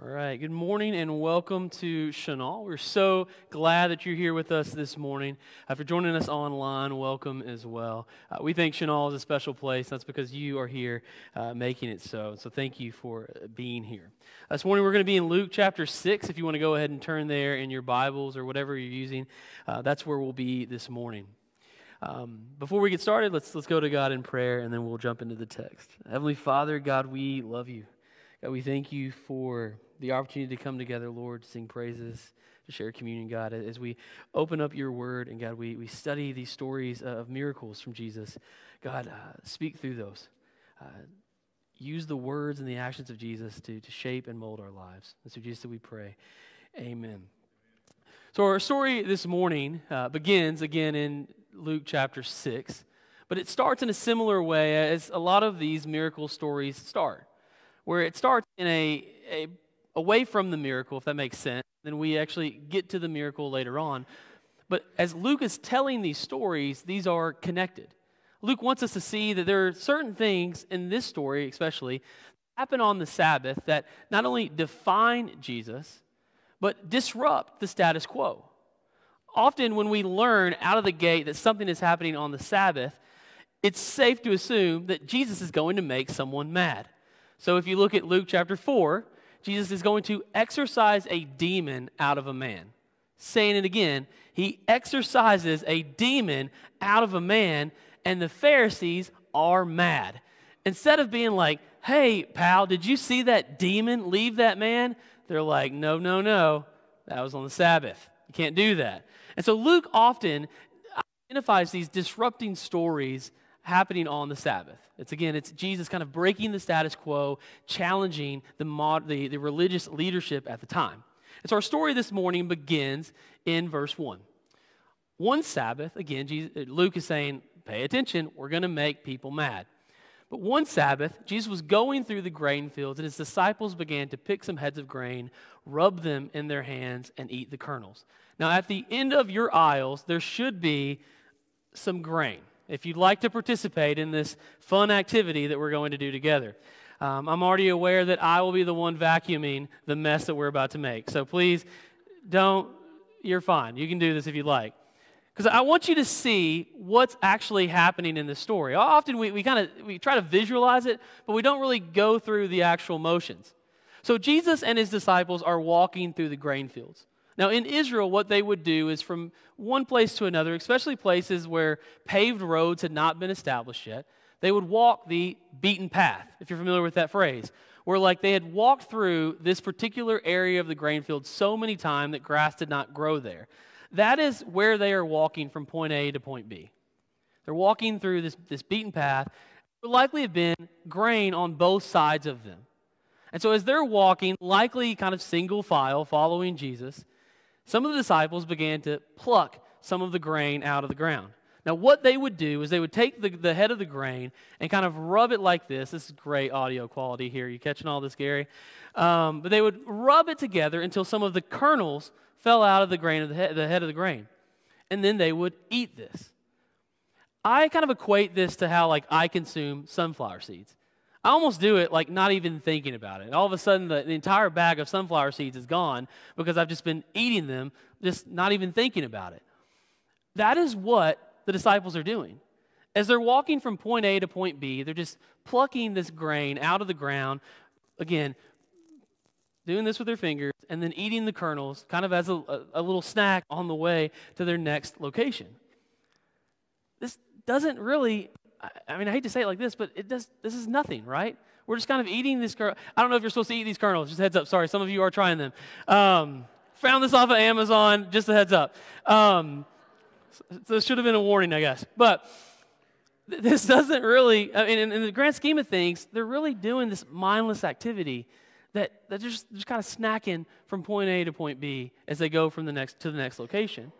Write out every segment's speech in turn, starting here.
All right. Good morning and welcome to Chenal. We're so glad that you're here with us this morning. Uh, for joining us online, welcome as well. Uh, we think Chenal is a special place. That's because you are here uh, making it so. So thank you for uh, being here. Uh, this morning we're going to be in Luke chapter 6. If you want to go ahead and turn there in your Bibles or whatever you're using, uh, that's where we'll be this morning. Um, before we get started, let's, let's go to God in prayer and then we'll jump into the text. Heavenly Father, God, we love you. God, we thank you for the opportunity to come together, Lord, to sing praises, to share communion, God, as we open up your word and God, we, we study these stories of miracles from Jesus. God, uh, speak through those. Uh, use the words and the actions of Jesus to, to shape and mold our lives. And so, Jesus, we pray. Amen. So, our story this morning uh, begins again in Luke chapter 6, but it starts in a similar way as a lot of these miracle stories start where it starts in a, a away from the miracle, if that makes sense. Then we actually get to the miracle later on. But as Luke is telling these stories, these are connected. Luke wants us to see that there are certain things in this story, especially, happen on the Sabbath that not only define Jesus, but disrupt the status quo. Often, when we learn out of the gate that something is happening on the Sabbath, it's safe to assume that Jesus is going to make someone mad. So if you look at Luke chapter 4, Jesus is going to exorcise a demon out of a man. Saying it again, he exorcises a demon out of a man, and the Pharisees are mad. Instead of being like, hey, pal, did you see that demon leave that man? They're like, no, no, no. That was on the Sabbath. You can't do that. And so Luke often identifies these disrupting stories happening on the Sabbath. It's again, it's Jesus kind of breaking the status quo, challenging the, mod, the, the religious leadership at the time. And so our story this morning begins in verse 1. One Sabbath, again, Jesus, Luke is saying, pay attention, we're going to make people mad. But one Sabbath, Jesus was going through the grain fields, and his disciples began to pick some heads of grain, rub them in their hands, and eat the kernels. Now, at the end of your aisles, there should be some grain if you'd like to participate in this fun activity that we're going to do together. Um, I'm already aware that I will be the one vacuuming the mess that we're about to make. So please don't, you're fine. You can do this if you'd like. Because I want you to see what's actually happening in the story. Often we, we kind of we try to visualize it, but we don't really go through the actual motions. So Jesus and his disciples are walking through the grain fields. Now, in Israel, what they would do is from one place to another, especially places where paved roads had not been established yet, they would walk the beaten path, if you're familiar with that phrase, where like they had walked through this particular area of the grain field so many times that grass did not grow there. That is where they are walking from point A to point B. They're walking through this, this beaten path. There would likely have been grain on both sides of them. And so as they're walking, likely kind of single file, following Jesus, some of the disciples began to pluck some of the grain out of the ground. Now, what they would do is they would take the, the head of the grain and kind of rub it like this. This is great audio quality here. You catching all this, Gary? Um, but they would rub it together until some of the kernels fell out of the grain of the head, the head of the grain. And then they would eat this. I kind of equate this to how like I consume sunflower seeds. I almost do it like not even thinking about it. All of a sudden, the, the, entire bag of sunflower seeds is gone because I've just been eating them, just not even thinking about it. That is what the disciples are doing. As they're walking from point A to point B, they're just plucking this grain out of the ground, again, doing this with their fingers, and then eating the kernels kind of as a, a, a little snack on the way to their next location. This doesn't really I mean, I hate to say it like this, but it does, this is nothing, right? We're just kind of eating these. I don't know if you're supposed to eat these kernels. Just heads up. Sorry, some of you are trying them. Um, found this off of Amazon. Just a heads up. Um, so this should have been a warning, I guess. But this doesn't really, I mean, in, in, the grand scheme of things, they're really doing this mindless activity that, that they're just, just kind of snacking from point A to point B as they go from the next to the next location.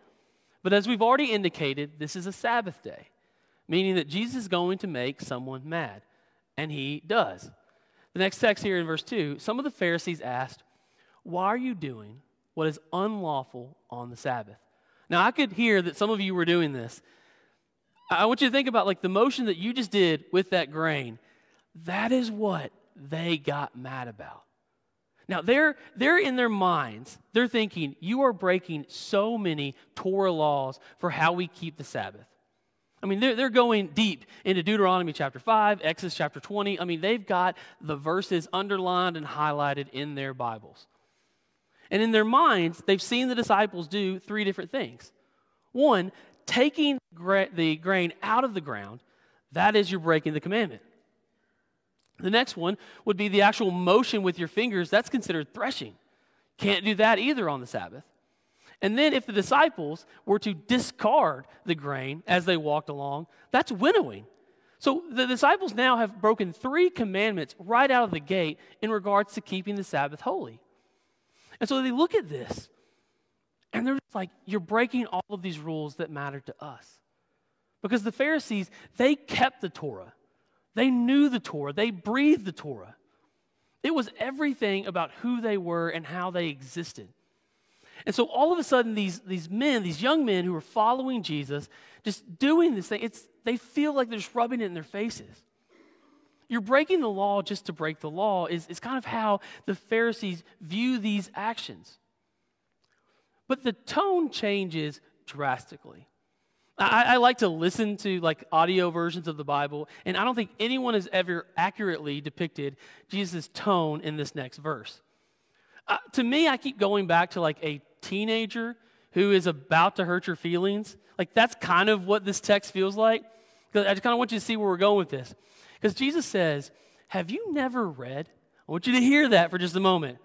But as we've already indicated, this is a Sabbath day meaning that Jesus is going to make someone mad. And he does. The next text here in verse 2 some of the Pharisees asked, Why are you doing what is unlawful on the Sabbath? Now, I could hear that some of you were doing this. I want you to think about like the motion that you just did with that grain. That is what they got mad about. Now, they're, they're in their minds, they're thinking, you are breaking so many Torah laws for how we keep the Sabbath. I mean, they're, they're going deep into Deuteronomy chapter 5, Exodus chapter 20. I mean, they've got the verses underlined and highlighted in their Bibles. And in their minds, they've seen the disciples do three different things. One, taking the grain out of the ground, that is, you're breaking the commandment. The next one would be the actual motion with your fingers. That's considered threshing. Can't do that either on the Sabbath. And then if the disciples were to discard the grain as they walked along, that's winnowing. So the disciples now have broken three commandments right out of the gate in regards to keeping the Sabbath holy. And so they look at this and they're like, You're breaking all of these rules that matter to us. Because the Pharisees, they kept the Torah. They knew the Torah, they breathed the Torah. It was everything about who they were and how they existed. And so all of a sudden, these, these men, these young men who are following Jesus, just doing this thing, it's, they feel like they're just rubbing it in their faces. You're breaking the law just to break the law, is, is kind of how the Pharisees view these actions. But the tone changes drastically. I, I, like to listen to like audio versions of the Bible, and I don't think anyone has ever accurately depicted Jesus' tone in this next verse. Uh, to me, I keep going back to like a teenager who is about to hurt your feelings. Like that's kind of what this text feels like. I just kind of want you to see where we're going with this. Because Jesus says, Have you never read? I want you to hear that for just a moment.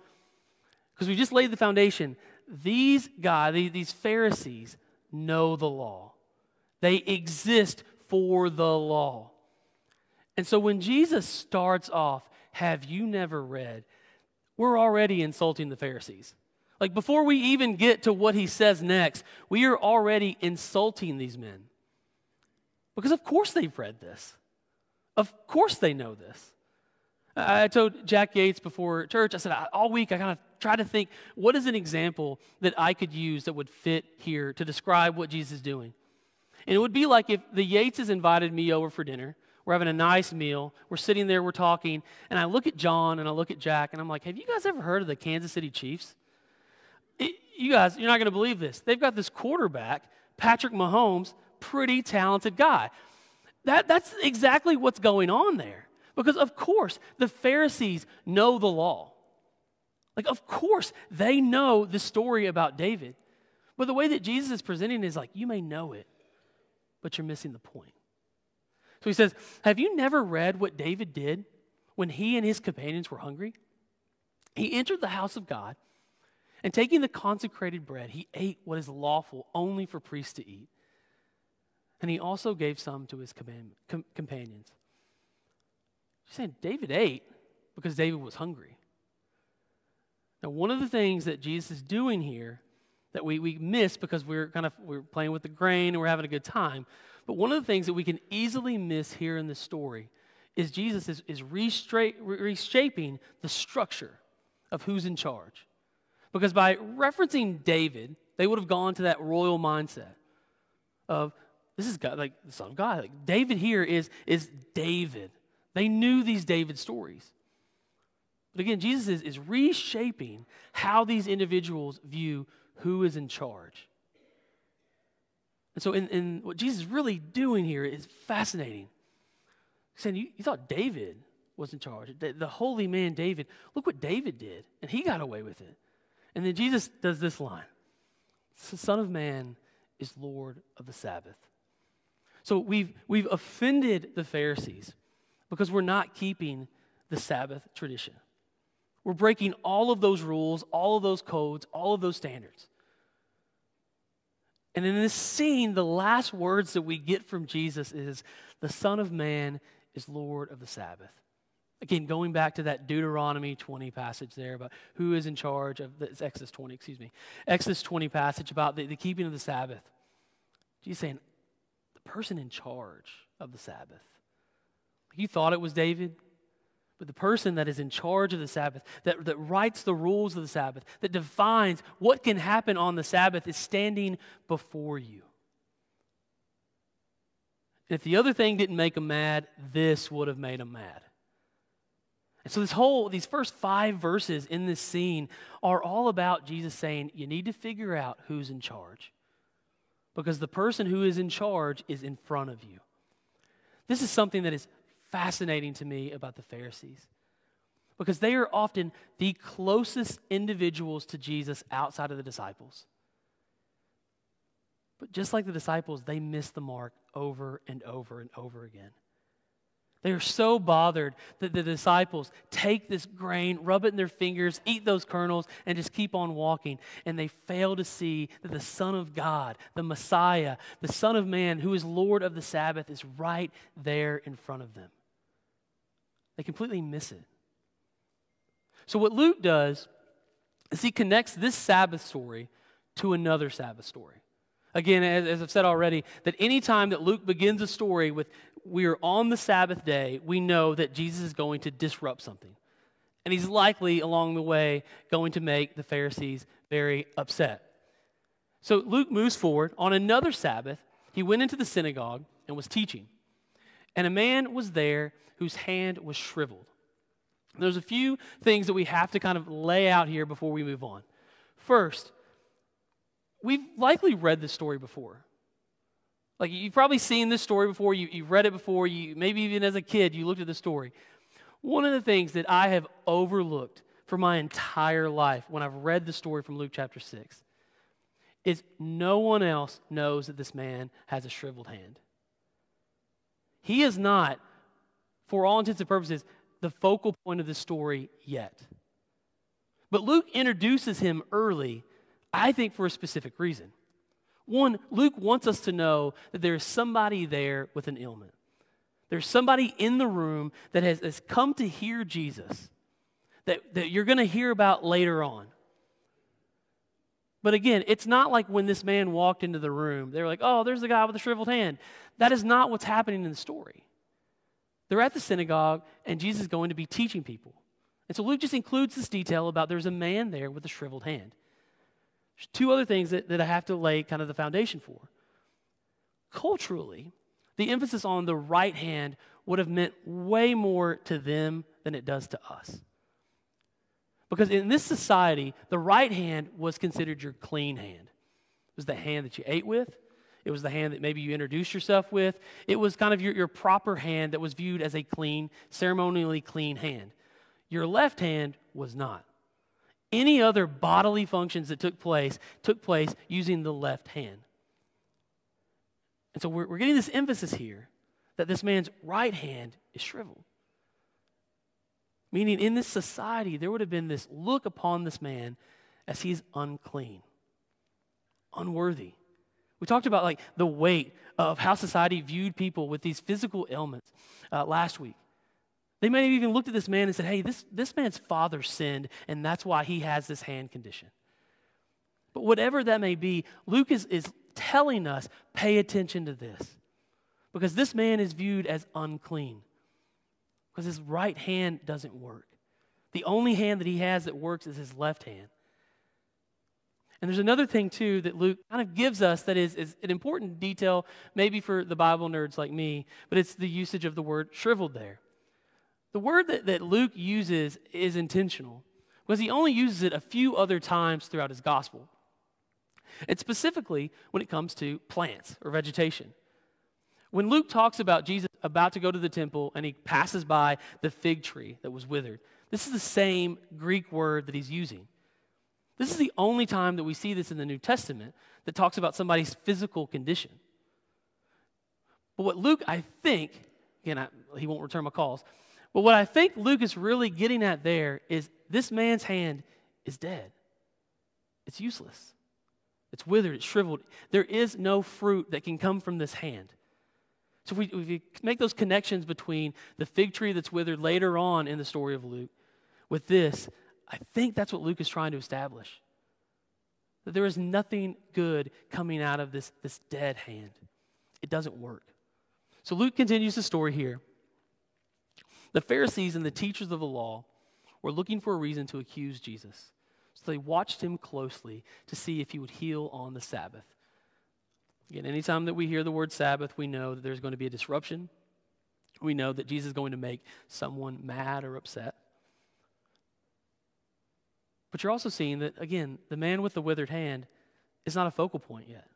Because we just laid the foundation. These guys, these Pharisees, know the law. They exist for the law. And so when Jesus starts off, Have you never read? We're already insulting the Pharisees. Like before we even get to what he says next, we are already insulting these men. Because of course they've read this. Of course they know this. I told Jack Yates before church, I said, all week I kind of tried to think, what is an example that I could use that would fit here to describe what Jesus is doing? And it would be like if the Yateses invited me over for dinner. We're having a nice meal. We're sitting there, we're talking, and I look at John and I look at Jack, and I'm like, have you guys ever heard of the Kansas City Chiefs? You guys, you're not going to believe this. They've got this quarterback, Patrick Mahomes, pretty talented guy. That, that's exactly what's going on there. Because, of course, the Pharisees know the law. Like, of course, they know the story about David. But the way that Jesus is presenting is like, you may know it, but you're missing the point. So he says, Have you never read what David did when he and his companions were hungry? He entered the house of God, and taking the consecrated bread, he ate what is lawful only for priests to eat. And he also gave some to his com- companions. She's saying David ate because David was hungry. Now, one of the things that Jesus is doing here that we, we miss because we're kind of we're playing with the grain and we're having a good time. But one of the things that we can easily miss here in this story is Jesus is, is reshaping the structure of who's in charge. Because by referencing David, they would have gone to that royal mindset of this is God, like the Son of God. Like David here is, is David. They knew these David stories. But again, Jesus is, is reshaping how these individuals view who is in charge. And so, in, in what Jesus is really doing here is fascinating. He's saying, you, you thought David was in charge, the, the holy man David. Look what David did, and he got away with it. And then Jesus does this line The Son of Man is Lord of the Sabbath. So we've, we've offended the Pharisees because we're not keeping the Sabbath tradition. We're breaking all of those rules, all of those codes, all of those standards. And in this scene, the last words that we get from Jesus is the Son of Man is Lord of the Sabbath. Again, going back to that Deuteronomy 20 passage there about who is in charge of the, Exodus 20, excuse me. Exodus 20 passage about the, the keeping of the Sabbath. Jesus saying, the person in charge of the Sabbath. You thought it was David? but the person that is in charge of the Sabbath, that, that writes the rules of the Sabbath, that defines what can happen on the Sabbath, is standing before you. If the other thing didn't make him mad, this would have made him mad. And so this whole these first 5 verses in this scene are all about Jesus saying you need to figure out who's in charge. Because the person who is in charge is in front of you. This is something that is fascinating to me about the Pharisees. Because they are often the closest individuals to Jesus outside of the disciples. But just like the disciples, they miss the mark over and over and over again. They are so bothered that the disciples take this grain, rub it in their fingers, eat those kernels, and just keep on walking. And they fail to see that the Son of God, the Messiah, the Son of Man, who is Lord of the Sabbath, is right there in front of them. They completely miss it. So, what Luke does is he connects this Sabbath story to another Sabbath story. Again, as, as, I've said already, that anytime that Luke begins a story with we are on the Sabbath day, we know that Jesus is going to disrupt something. And he's likely along the way going to make the Pharisees very upset. So Luke moves forward. On another Sabbath, he went into the synagogue and was teaching. And a man was there whose hand was shriveled. There's a few things that we have to kind of lay out here before we move on. First, we've likely read this story before. Like you've probably seen this story before, you, you've read it before, you maybe even as a kid you looked at the story. One of the things that I have overlooked for my entire life when I've read the story from Luke chapter 6 is no one else knows that this man has a shriveled hand. He is not, for all intents and purposes, the focal point of the story yet. But Luke introduces him early, I think, for a specific reason. One, Luke wants us to know that there is somebody there with an ailment. There's somebody in the room that has, has come to hear Jesus that, that you're going to hear about later on. But again, it's not like when this man walked into the room, they were like, oh, there's the guy with the shriveled hand. That is not what's happening in the story. They're at the synagogue, and Jesus is going to be teaching people. And so Luke just includes this detail about there's a man there with a shriveled hand. There's two other things that, that I have to lay kind of the foundation for. Culturally, the emphasis on the right hand would have meant way more to them than it does to us. Because in this society, the right hand was considered your clean hand. It was the hand that you ate with, it was the hand that maybe you introduced yourself with. It was kind of your, your proper hand that was viewed as a clean, ceremonially clean hand. Your left hand was not. Any other bodily functions that took place took place using the left hand. And so we're, we're getting this emphasis here that this man's right hand is shriveled. Meaning, in this society, there would have been this look upon this man as he's unclean, unworthy. We talked about like the weight of how society viewed people with these physical ailments uh, last week. They may have even looked at this man and said, hey, this, this man's father sinned, and that's why he has this hand condition. But whatever that may be, Luke is, is telling us pay attention to this. Because this man is viewed as unclean. Because his right hand doesn't work. The only hand that he has that works is his left hand. And there's another thing, too, that Luke kind of gives us that is, is an important detail, maybe for the Bible nerds like me, but it's the usage of the word shriveled there. The word that, that Luke uses is intentional because he only uses it a few other times throughout his gospel. And specifically when it comes to plants or vegetation. When Luke talks about Jesus about to go to the temple and he passes by the fig tree that was withered, this is the same Greek word that he's using. This is the only time that we see this in the New Testament that talks about somebody's physical condition. But what Luke, I think, again, I, he won't return my calls, but what I think Luke is really getting at there is this man's hand is dead. It's useless. It's withered, it's shriveled. There is no fruit that can come from this hand. So if we, if we make those connections between the fig tree that's withered later on in the story of Luke with this, I think that's what Luke is trying to establish. That there is nothing good coming out of this, this dead hand. It doesn't work. So Luke continues the story here. The Pharisees and the teachers of the law were looking for a reason to accuse Jesus. So they watched him closely to see if he would heal on the Sabbath. Again, anytime that we hear the word Sabbath, we know that there's going to be a disruption. We know that Jesus is going to make someone mad or upset. But you're also seeing that, again, the man with the withered hand is not a focal point yet.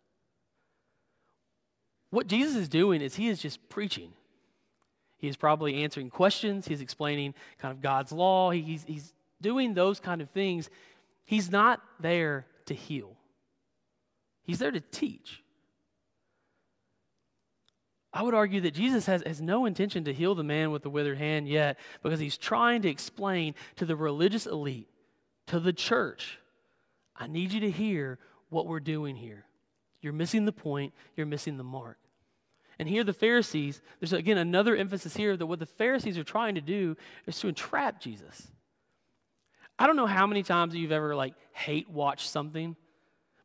What Jesus is doing is he is just preaching. He is probably answering questions. He's explaining kind of God's law. He's, he's doing those kind of things. He's not there to heal, he's there to teach. I would argue that Jesus has, has no intention to heal the man with the withered hand yet because he's trying to explain to the religious elite, to the church, I need you to hear what we're doing here. You're missing the point, you're missing the mark. And here, the Pharisees, there's again another emphasis here that what the Pharisees are trying to do is to entrap Jesus. I don't know how many times you've ever like hate watched something,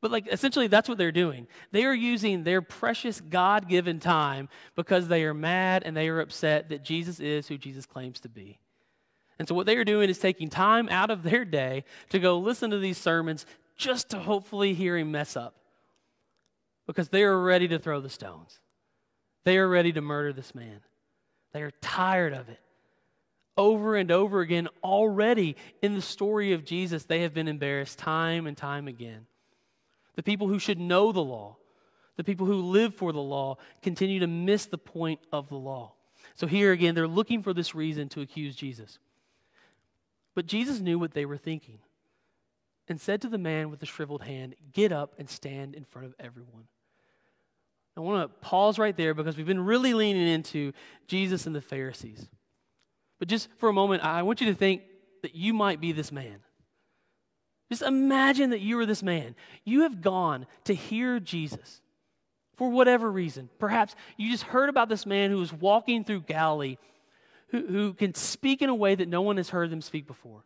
but like essentially that's what they're doing. They are using their precious God given time because they are mad and they are upset that Jesus is who Jesus claims to be. And so what they are doing is taking time out of their day to go listen to these sermons just to hopefully hear him mess up because they are ready to throw the stones. They are ready to murder this man. They are tired of it. Over and over again, already in the story of Jesus, they have been embarrassed time and time again. The people who should know the law, the people who live for the law, continue to miss the point of the law. So here again, they're looking for this reason to accuse Jesus. But Jesus knew what they were thinking and said to the man with the shriveled hand, Get up and stand in front of everyone. I want to pause right there because we've been really leaning into Jesus and the Pharisees. But just for a moment, I want you to think that you might be this man. Just imagine that you are this man. You have gone to hear Jesus for whatever reason. Perhaps you just heard about this man who was walking through Galilee who, who can speak in a way that no one has heard them speak before.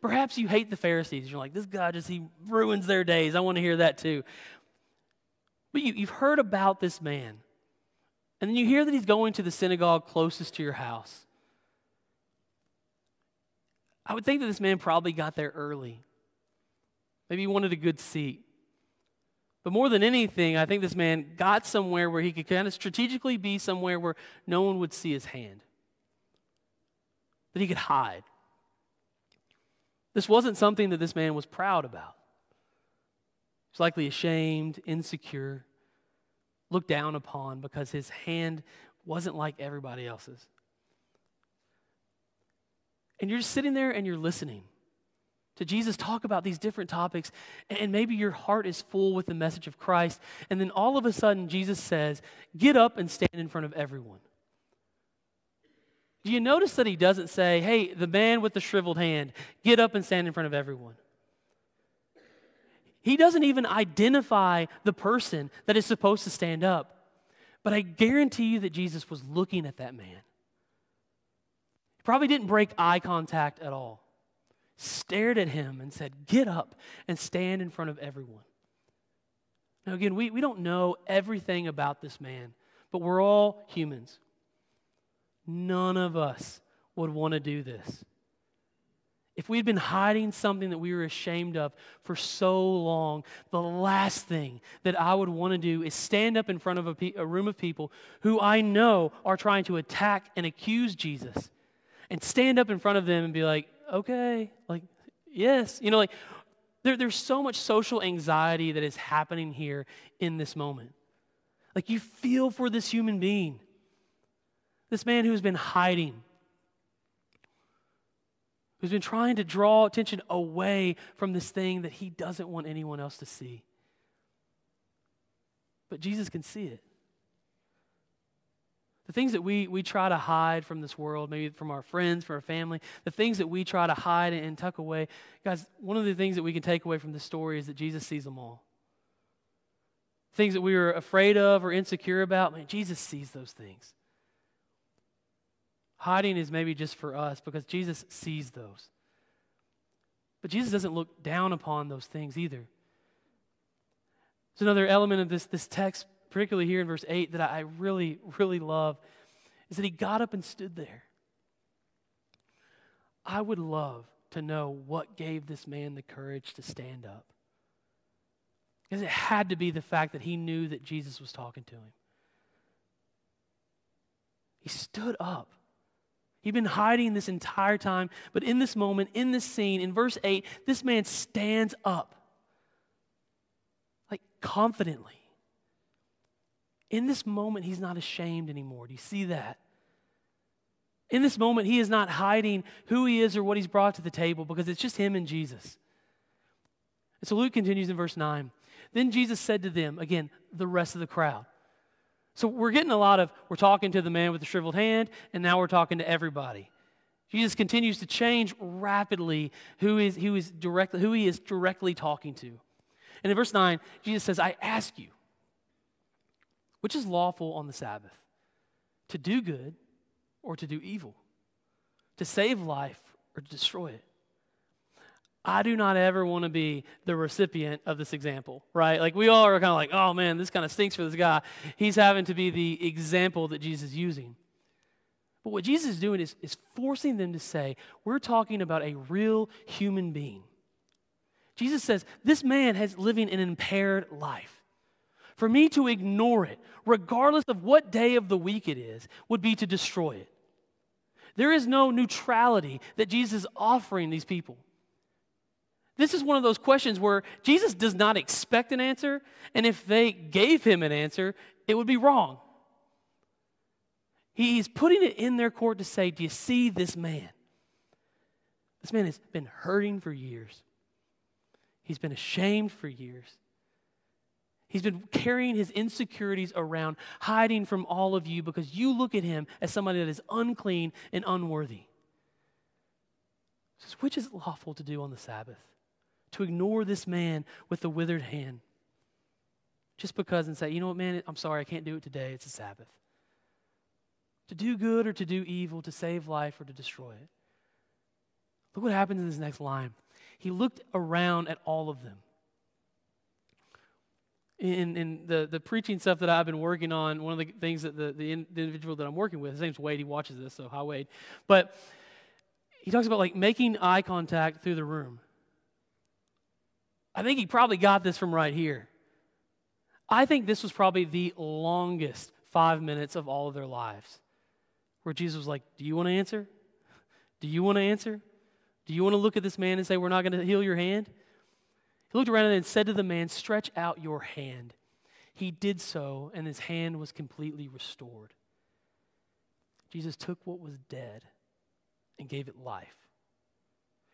Perhaps you hate the Pharisees. You're like, this guy just, he ruins their days. I want to hear that too. But you, you've heard about this man. And then you hear that he's going to the synagogue closest to your house. I would think that this man probably got there early. Maybe he wanted a good seat. But more than anything, I think this man got somewhere where he could kind of strategically be somewhere where no one would see his hand, that he could hide. This wasn't something that this man was proud about. He's likely ashamed, insecure, looked down upon because his hand wasn't like everybody else's. And you're just sitting there and you're listening to Jesus talk about these different topics, and maybe your heart is full with the message of Christ, and then all of a sudden Jesus says, Get up and stand in front of everyone. Do you notice that he doesn't say, Hey, the man with the shriveled hand, get up and stand in front of everyone? He doesn't even identify the person that is supposed to stand up. But I guarantee you that Jesus was looking at that man. He probably didn't break eye contact at all. Stared at him and said, Get up and stand in front of everyone. Now, again, we, we don't know everything about this man, but we're all humans. None of us would want to do this if we had been hiding something that we were ashamed of for so long, the last thing that I would want to do is stand up in front of a, pe- a, room of people who I know are trying to attack and accuse Jesus and stand up in front of them and be like, okay, like, yes. You know, like, there, there's so much social anxiety that is happening here in this moment. Like, you feel for this human being, this man who's been hiding who's been trying to draw attention away from this thing that he doesn't want anyone else to see. But Jesus can see it. The things that we, we try to hide from this world, maybe from our friends, from our family, the things that we try to hide and tuck away, guys, one of the things that we can take away from this story is that Jesus sees them all. Things that we were afraid of or insecure about, man, Jesus sees those things. Hiding is maybe just for us because Jesus sees those. But Jesus doesn't look down upon those things either. There's another element of this, this text, particularly here in verse 8, that I really, really love, is that he got up and stood there. I would love to know what gave this man the courage to stand up. Because it had to be the fact that he knew that Jesus was talking to him. He stood up. He'd been hiding this entire time, but in this moment, in this scene, in verse 8, this man stands up, like confidently. In this moment, he's not ashamed anymore. Do you see that? In this moment, he is not hiding who he is or what he's brought to the table because it's just him and Jesus. And so Luke continues in verse 9. Then Jesus said to them, again, the rest of the crowd. So we're getting a lot of, we're talking to the man with the shriveled hand, and now we're talking to everybody. Jesus continues to change rapidly who, is, who, is directly, who he is directly talking to. And in verse 9, Jesus says, I ask you, which is lawful on the Sabbath? To do good or to do evil? To save life or to destroy it? I do not ever want to be the recipient of this example, right? Like we all are kind of like, oh man, this kind of stinks for this guy. He's having to be the example that Jesus is using. But what Jesus is doing is, is forcing them to say, we're talking about a real human being. Jesus says, this man has living an impaired life. For me to ignore it, regardless of what day of the week it is, would be to destroy it. There is no neutrality that Jesus is offering these people. This is one of those questions where Jesus does not expect an answer, and if they gave him an answer, it would be wrong. He's putting it in their court to say, Do you see this man? This man has been hurting for years. He's been ashamed for years. He's been carrying his insecurities around, hiding from all of you because you look at him as somebody that is unclean and unworthy. Says, which is lawful to do on the Sabbath? To ignore this man with the withered hand just because and say, you know what, man, I'm sorry, I can't do it today. It's a Sabbath. To do good or to do evil, to save life or to destroy it. Look what happens in this next line. He looked around at all of them. In, in the, the preaching stuff that I've been working on, one of the things that the, the, the individual that I'm working with, his name's Wade, he watches this, so hi, Wade. But he talks about like making eye contact through the room. I think he probably got this from right here. I think this was probably the longest five minutes of all of their lives where Jesus was like, Do you want to answer? Do you want to answer? Do you want to look at this man and say, We're not going to heal your hand? He looked around and said to the man, Stretch out your hand. He did so, and his hand was completely restored. Jesus took what was dead and gave it life.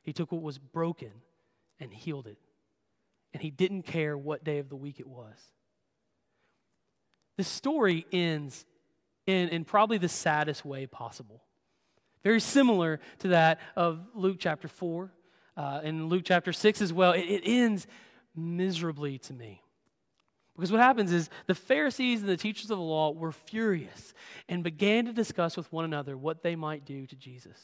He took what was broken and healed it and he didn't care what day of the week it was. The story ends in, in probably the saddest way possible. Very similar to that of Luke chapter 4 uh, and Luke chapter 6 as well. It, it ends miserably to me. Because what happens is the Pharisees and the teachers of the law were furious and began to discuss with one another what they might do to Jesus.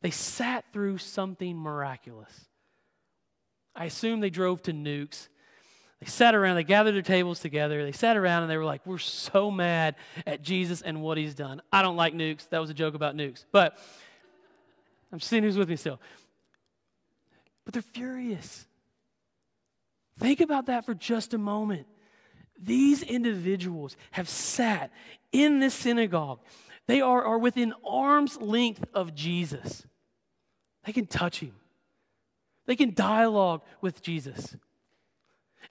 They sat through something miraculous. I assume they drove to Newk's. They sat around, they gathered their tables together. They sat around and they were like, We're so mad at Jesus and what he's done. I don't like Newk's. That was a joke about Newk's. But I'm seeing who's with me still. But they're furious. Think about that for just a moment. These individuals have sat in this synagogue. They are, are within arm's length of Jesus. They can touch him. They can dialogue with Jesus.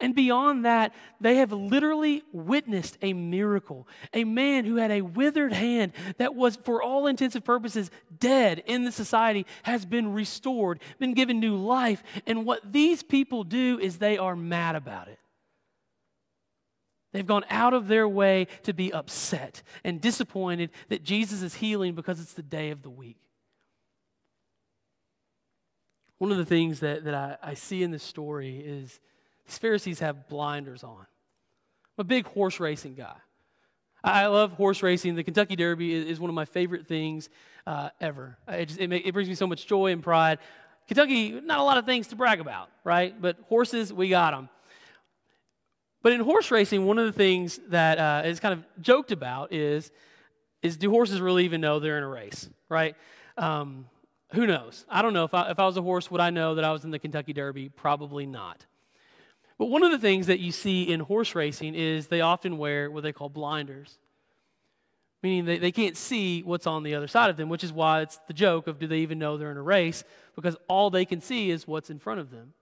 And beyond that, they have literally witnessed a miracle. A man who had a withered hand that was, for all intensive purposes, dead in the society has been restored, been given new life. And what these people do is they are mad about it. They've gone out of their way to be upset and disappointed that Jesus is healing because it's the day of the week. One of the things that, that I, I see in this story is these Pharisees have blinders on. I'm a big horse racing guy. I love horse racing. The Kentucky Derby is, one of my favorite things uh, ever. It, just, it, make, it, brings me so much joy and pride. Kentucky, not a lot of things to brag about, right? But horses, we got them. But in horse racing, one of the things that uh, is kind of joked about is, is do horses really even know they're in a race, right? Um, who knows? I don't know. If I, if I was a horse, would I know that I was in the Kentucky Derby? Probably not. But one of the things that you see in horse racing is they often wear what they call blinders. meaning they, they can't see what's on the other side of them, which is why it's the joke of do they even know they're in a race? Because all they can see is what's in front of them.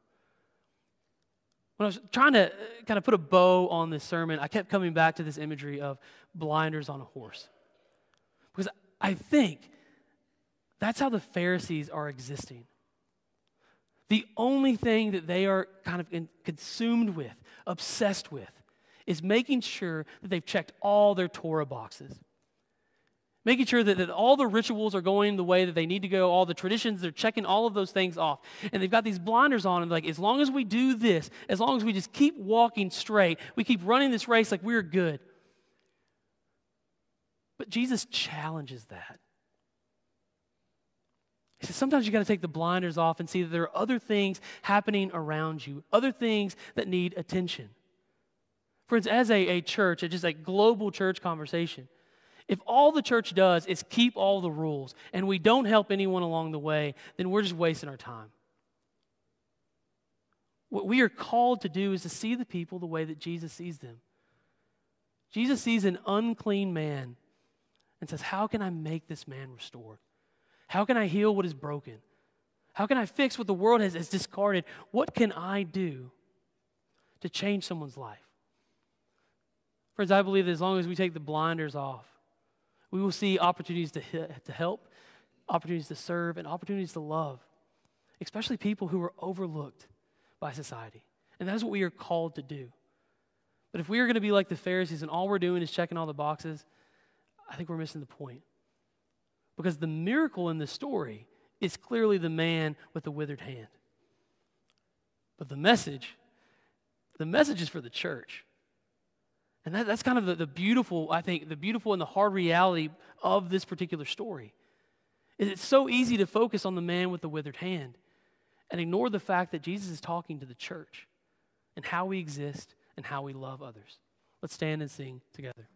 When I was trying to uh, kind of put a bow on this sermon, I kept coming back to this imagery of blinders on a horse. Because I think that's how the Pharisees are existing. The only thing that they are kind of consumed with, obsessed with, is making sure that they've checked all their Torah boxes. Making sure that, that all the rituals are going the way that they need to go, all the traditions, they're checking all of those things off. And they've got these blinders on, and like, as long as we do this, as long as we just keep walking straight, we keep running this race like we're good. But Jesus challenges that. He says sometimes you got to take the blinders off and see that there are other things happening around you, other things that need attention. Friends, as a, a church, it's just a global church conversation, if all the church does is keep all the rules and we don't help anyone along the way, then we're just wasting our time. What we are called to do is to see the people the way that Jesus sees them. Jesus sees an unclean man and says, How can I make this man restored? How can I heal what is broken? How can I fix what the world has, has discarded? What can I do to change someone's life? Friends, I believe that as long as we take the blinders off, we will see opportunities to, to help, opportunities to serve, and opportunities to love, especially people who are overlooked by society. And that is what we are called to do. But if we are going to be like the Pharisees and all we're doing is checking all the boxes, I think we're missing the point. Because the miracle in the story is clearly the man with the withered hand. But the message, the message is for the church. And that, that's kind of the, the beautiful, I think, the beautiful and the hard reality of this particular story. Is it's so easy to focus on the man with the withered hand and ignore the fact that Jesus is talking to the church and how we exist and how we love others. Let's stand and sing together.